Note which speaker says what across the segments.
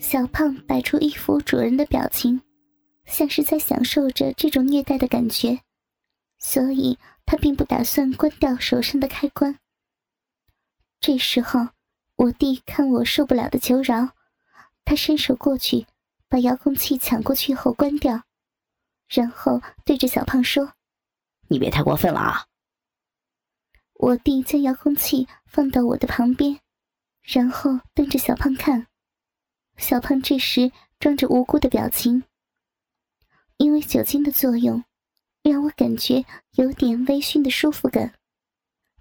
Speaker 1: 小胖摆出一副主人的表情，像是在享受着这种虐待的感觉，所以他并不打算关掉手上的开关。这时候，我弟看我受不了的求饶，他伸手过去，把遥控器抢过去后关掉，然后对着小胖说：“
Speaker 2: 你别太过分了啊！”
Speaker 1: 我弟将遥控器放到我的旁边，然后瞪着小胖看。小胖这时装着无辜的表情，因为酒精的作用，让我感觉有点微醺的舒服感，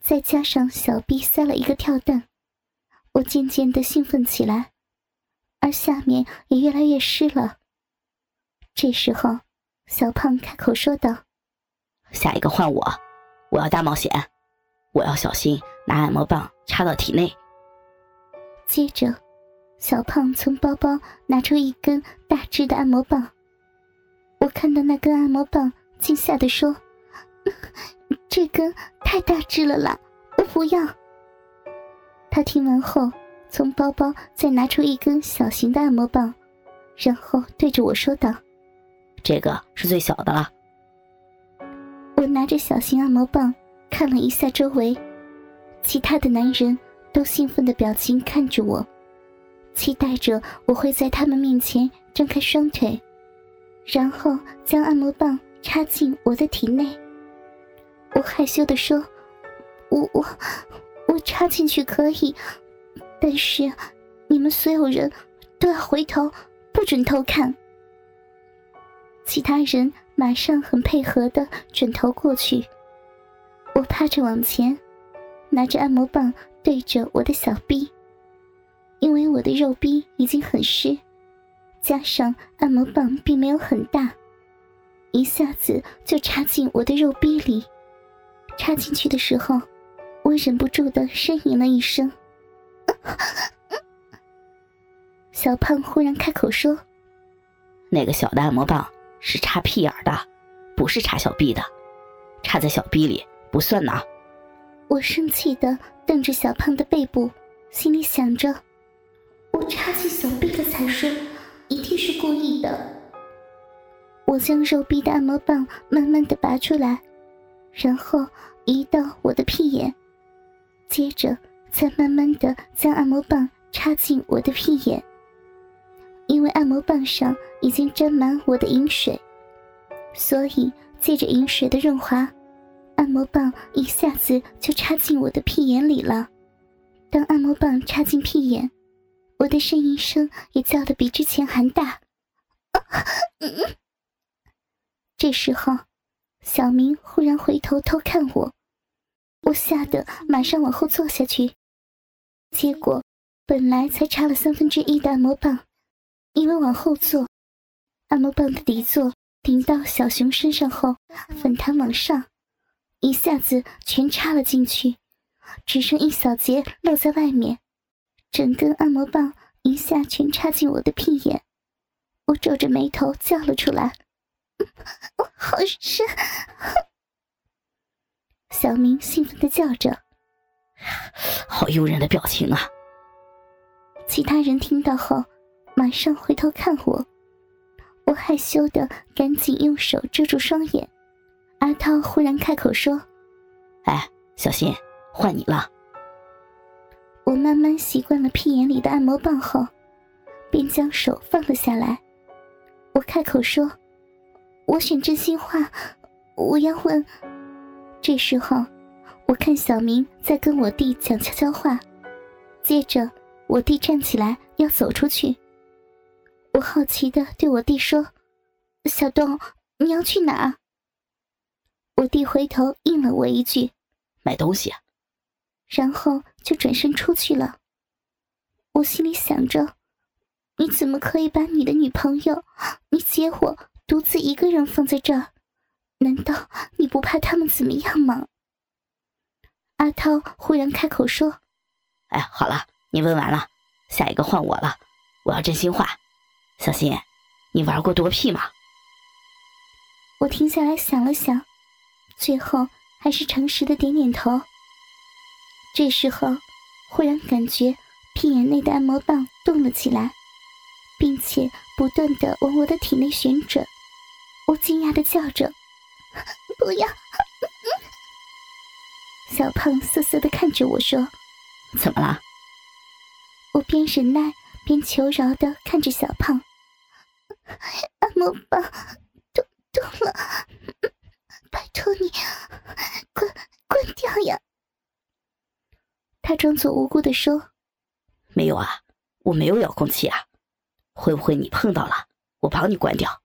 Speaker 1: 再加上小臂塞了一个跳蛋，我渐渐的兴奋起来，而下面也越来越湿了。这时候，小胖开口说道：“
Speaker 2: 下一个换我，我要大冒险。”我要小心拿按摩棒插到体内。
Speaker 1: 接着，小胖从包包拿出一根大只的按摩棒。我看到那根按摩棒，惊吓的说：“ 这根太大只了啦，我不要。”他听完后，从包包再拿出一根小型的按摩棒，然后对着我说道：“
Speaker 2: 这个是最小的了。”
Speaker 1: 我拿着小型按摩棒。看了一下周围，其他的男人都兴奋的表情看着我，期待着我会在他们面前张开双腿，然后将按摩棒插进我的体内。我害羞的说：“我我我插进去可以，但是你们所有人都要回头，不准偷看。”其他人马上很配合的转头过去。我趴着往前，拿着按摩棒对着我的小臂，因为我的肉逼已经很湿，加上按摩棒并没有很大，一下子就插进我的肉逼里。插进去的时候，我忍不住的呻吟了一声。小胖忽然开口说：“
Speaker 2: 那个小的按摩棒是插屁眼的，不是插小臂的，插在小臂里。”不算呢！
Speaker 1: 我生气的瞪着小胖的背部，心里想着：我插进小臂的才是，一定是故意的。我将肉臂的按摩棒慢慢的拔出来，然后移到我的屁眼，接着再慢慢的将按摩棒插进我的屁眼。因为按摩棒上已经沾满我的饮水，所以借着饮水的润滑。按摩棒一下子就插进我的屁眼里了。当按摩棒插进屁眼，我的呻吟声也叫得比之前还大。这时候，小明忽然回头偷看我，我吓得马上往后坐下去。结果，本来才插了三分之一的按摩棒，因为往后坐，按摩棒的底座顶到小熊身上后，反弹往上。一下子全插了进去，只剩一小节露在外面。整根按摩棒一下全插进我的屁眼，我皱着眉头叫了出来：“我好深！”小明兴奋的叫着：“
Speaker 2: 好诱人的表情啊！”
Speaker 1: 其他人听到后，马上回头看我。我害羞的赶紧用手遮住双眼。阿涛忽然开口说：“
Speaker 2: 哎，小新，换你了。”
Speaker 1: 我慢慢习惯了屁眼里的按摩棒后，便将手放了下来。我开口说：“我选真心话，我要问。”这时候，我看小明在跟我弟讲悄悄话，接着我弟站起来要走出去。我好奇的对我弟说：“小东，你要去哪？”我弟回头应了我一句：“
Speaker 2: 买东西。”
Speaker 1: 啊然后就转身出去了。我心里想着：“你怎么可以把你的女朋友、你姐我独自一个人放在这儿？难道你不怕他们怎么样吗？”阿涛忽然开口说：“
Speaker 2: 哎，好了，你问完了，下一个换我了。我要真心话，小新，你玩过多屁吗？”
Speaker 1: 我停下来想了想。最后还是诚实的点点头。这时候，忽然感觉屁眼内的按摩棒动了起来，并且不断的往我的体内旋转。我惊讶的叫着：“ 不要！”小胖瑟瑟的看着我说：“
Speaker 2: 怎么了？”
Speaker 1: 我边忍耐边求饶的看着小胖。按摩棒动动了，拜托你关关掉呀！他装作无辜的说：“
Speaker 2: 没有啊，我没有遥控器啊，会不会你碰到了？我帮你关掉。”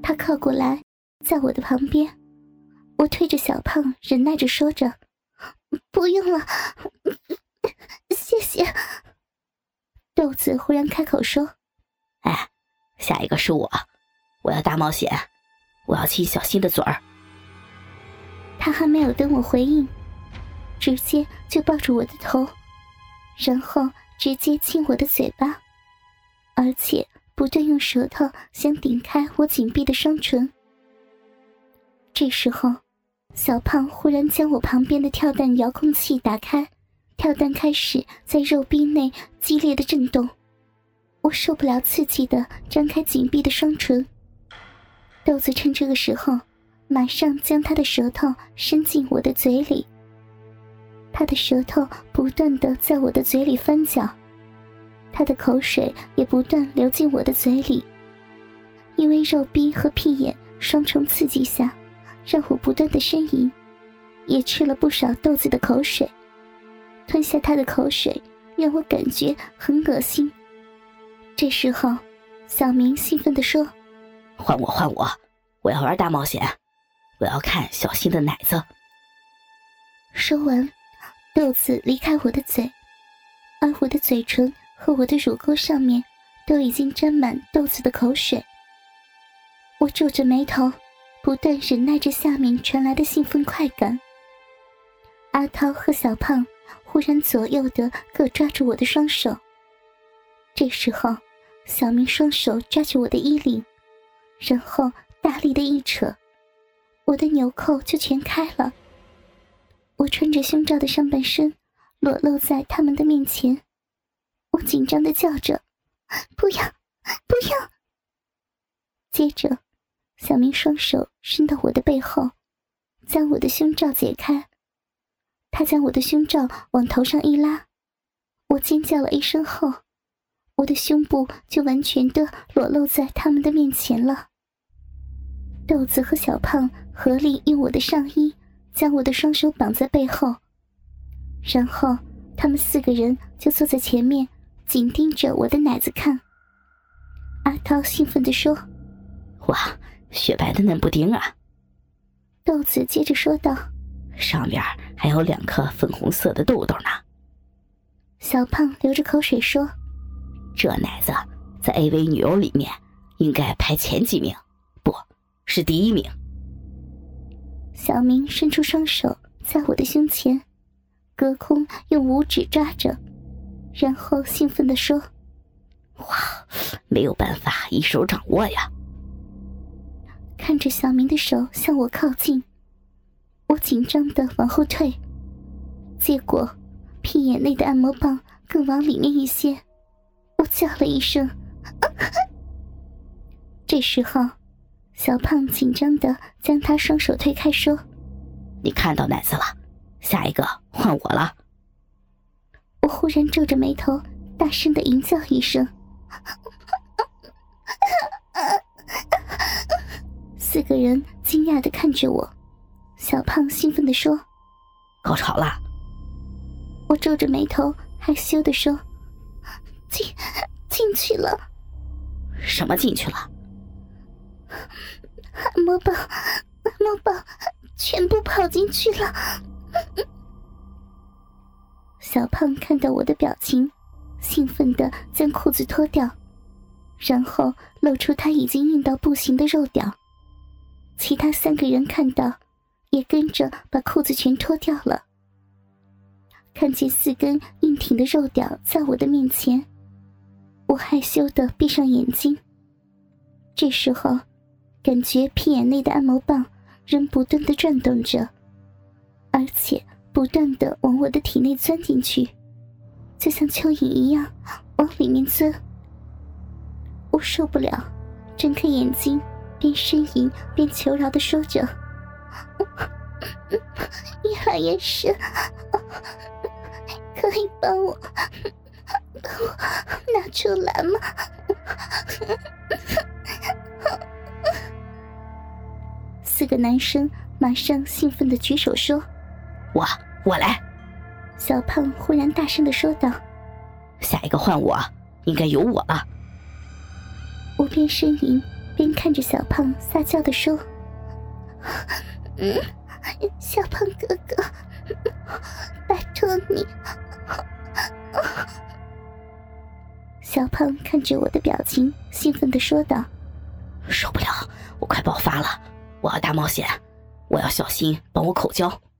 Speaker 1: 他靠过来，在我的旁边，我推着小胖，忍耐着说着：“不用了，谢谢。”豆子忽然开口说：“
Speaker 2: 哎。”下一个是我，我要大冒险，我要亲小新的嘴儿。
Speaker 1: 他还没有等我回应，直接就抱住我的头，然后直接亲我的嘴巴，而且不断用舌头想顶开我紧闭的双唇。这时候，小胖忽然将我旁边的跳蛋遥控器打开，跳蛋开始在肉壁内激烈的震动。我受不了刺激的，张开紧闭的双唇。豆子趁这个时候，马上将他的舌头伸进我的嘴里。他的舌头不断的在我的嘴里翻搅，他的口水也不断流进我的嘴里。因为肉逼和屁眼双重刺激下，让我不断的呻吟，也吃了不少豆子的口水。吞下他的口水，让我感觉很恶心。这时候，小明兴奋地说：“
Speaker 2: 换我，换我！我要玩大冒险，我要看小新的奶子。”
Speaker 1: 说完，豆子离开我的嘴，而我的嘴唇和我的乳沟上面都已经沾满豆子的口水。我皱着眉头，不断忍耐着下面传来的兴奋快感。阿涛和小胖忽然左右的各抓住我的双手。这时候。小明双手抓住我的衣领，然后大力的一扯，我的纽扣就全开了。我穿着胸罩的上半身裸露在他们的面前，我紧张的叫着：“不要，不要！”接着，小明双手伸到我的背后，将我的胸罩解开。他将我的胸罩往头上一拉，我尖叫了一声后。我的胸部就完全的裸露在他们的面前了。豆子和小胖合力用我的上衣将我的双手绑在背后，然后他们四个人就坐在前面，紧盯着我的奶子看。阿涛兴奋地说：“
Speaker 2: 哇，雪白的嫩布丁啊！”
Speaker 1: 豆子接着说道：“
Speaker 2: 上面还有两颗粉红色的豆豆呢。”
Speaker 1: 小胖流着口水说。
Speaker 2: 这奶子在 AV 女优里面应该排前几名，不是第一名。
Speaker 1: 小明伸出双手在我的胸前，隔空用五指抓着，然后兴奋地说：“
Speaker 2: 哇，没有办法一手掌握呀！”
Speaker 1: 看着小明的手向我靠近，我紧张的往后退，结果屁眼内的按摩棒更往里面一些。我叫了一声，啊 这时候，小胖紧张的将他双手推开，说：“
Speaker 2: 你看到奶子了，下一个换我了。”
Speaker 1: 我忽然皱着眉头，大声的吟叫一声。四个人惊讶的看着我，小胖兴奋的说：“
Speaker 2: 高潮了。”
Speaker 1: 我皱着眉头，害羞的说。进进去了，
Speaker 2: 什么进去了？
Speaker 1: 按摩棒，按摩棒，全部跑进去了。小胖看到我的表情，兴奋的将裤子脱掉，然后露出他已经硬到不行的肉屌。其他三个人看到，也跟着把裤子全脱掉了。看见四根硬挺的肉屌在我的面前。我害羞的闭上眼睛。这时候，感觉屁眼内的按摩棒仍不断的转动着，而且不断的往我的体内钻进去，就像蚯蚓一样往里面钻。我受不了，睁开眼睛，边呻吟边求饶的说着：“ 越来越深，可以帮我帮我拿出来吗？”四个男生马上兴奋的举手说：“
Speaker 2: 我我来。”
Speaker 1: 小胖忽然大声的说道：“
Speaker 2: 下一个换我，应该由我了。”
Speaker 1: 我边呻吟边看着小胖撒娇的说：“嗯，小胖哥哥，拜托你。”小胖看着我的表情，兴奋的说道：“
Speaker 2: 受不了，我快爆发了，我要大冒险，我要小心帮我口交。”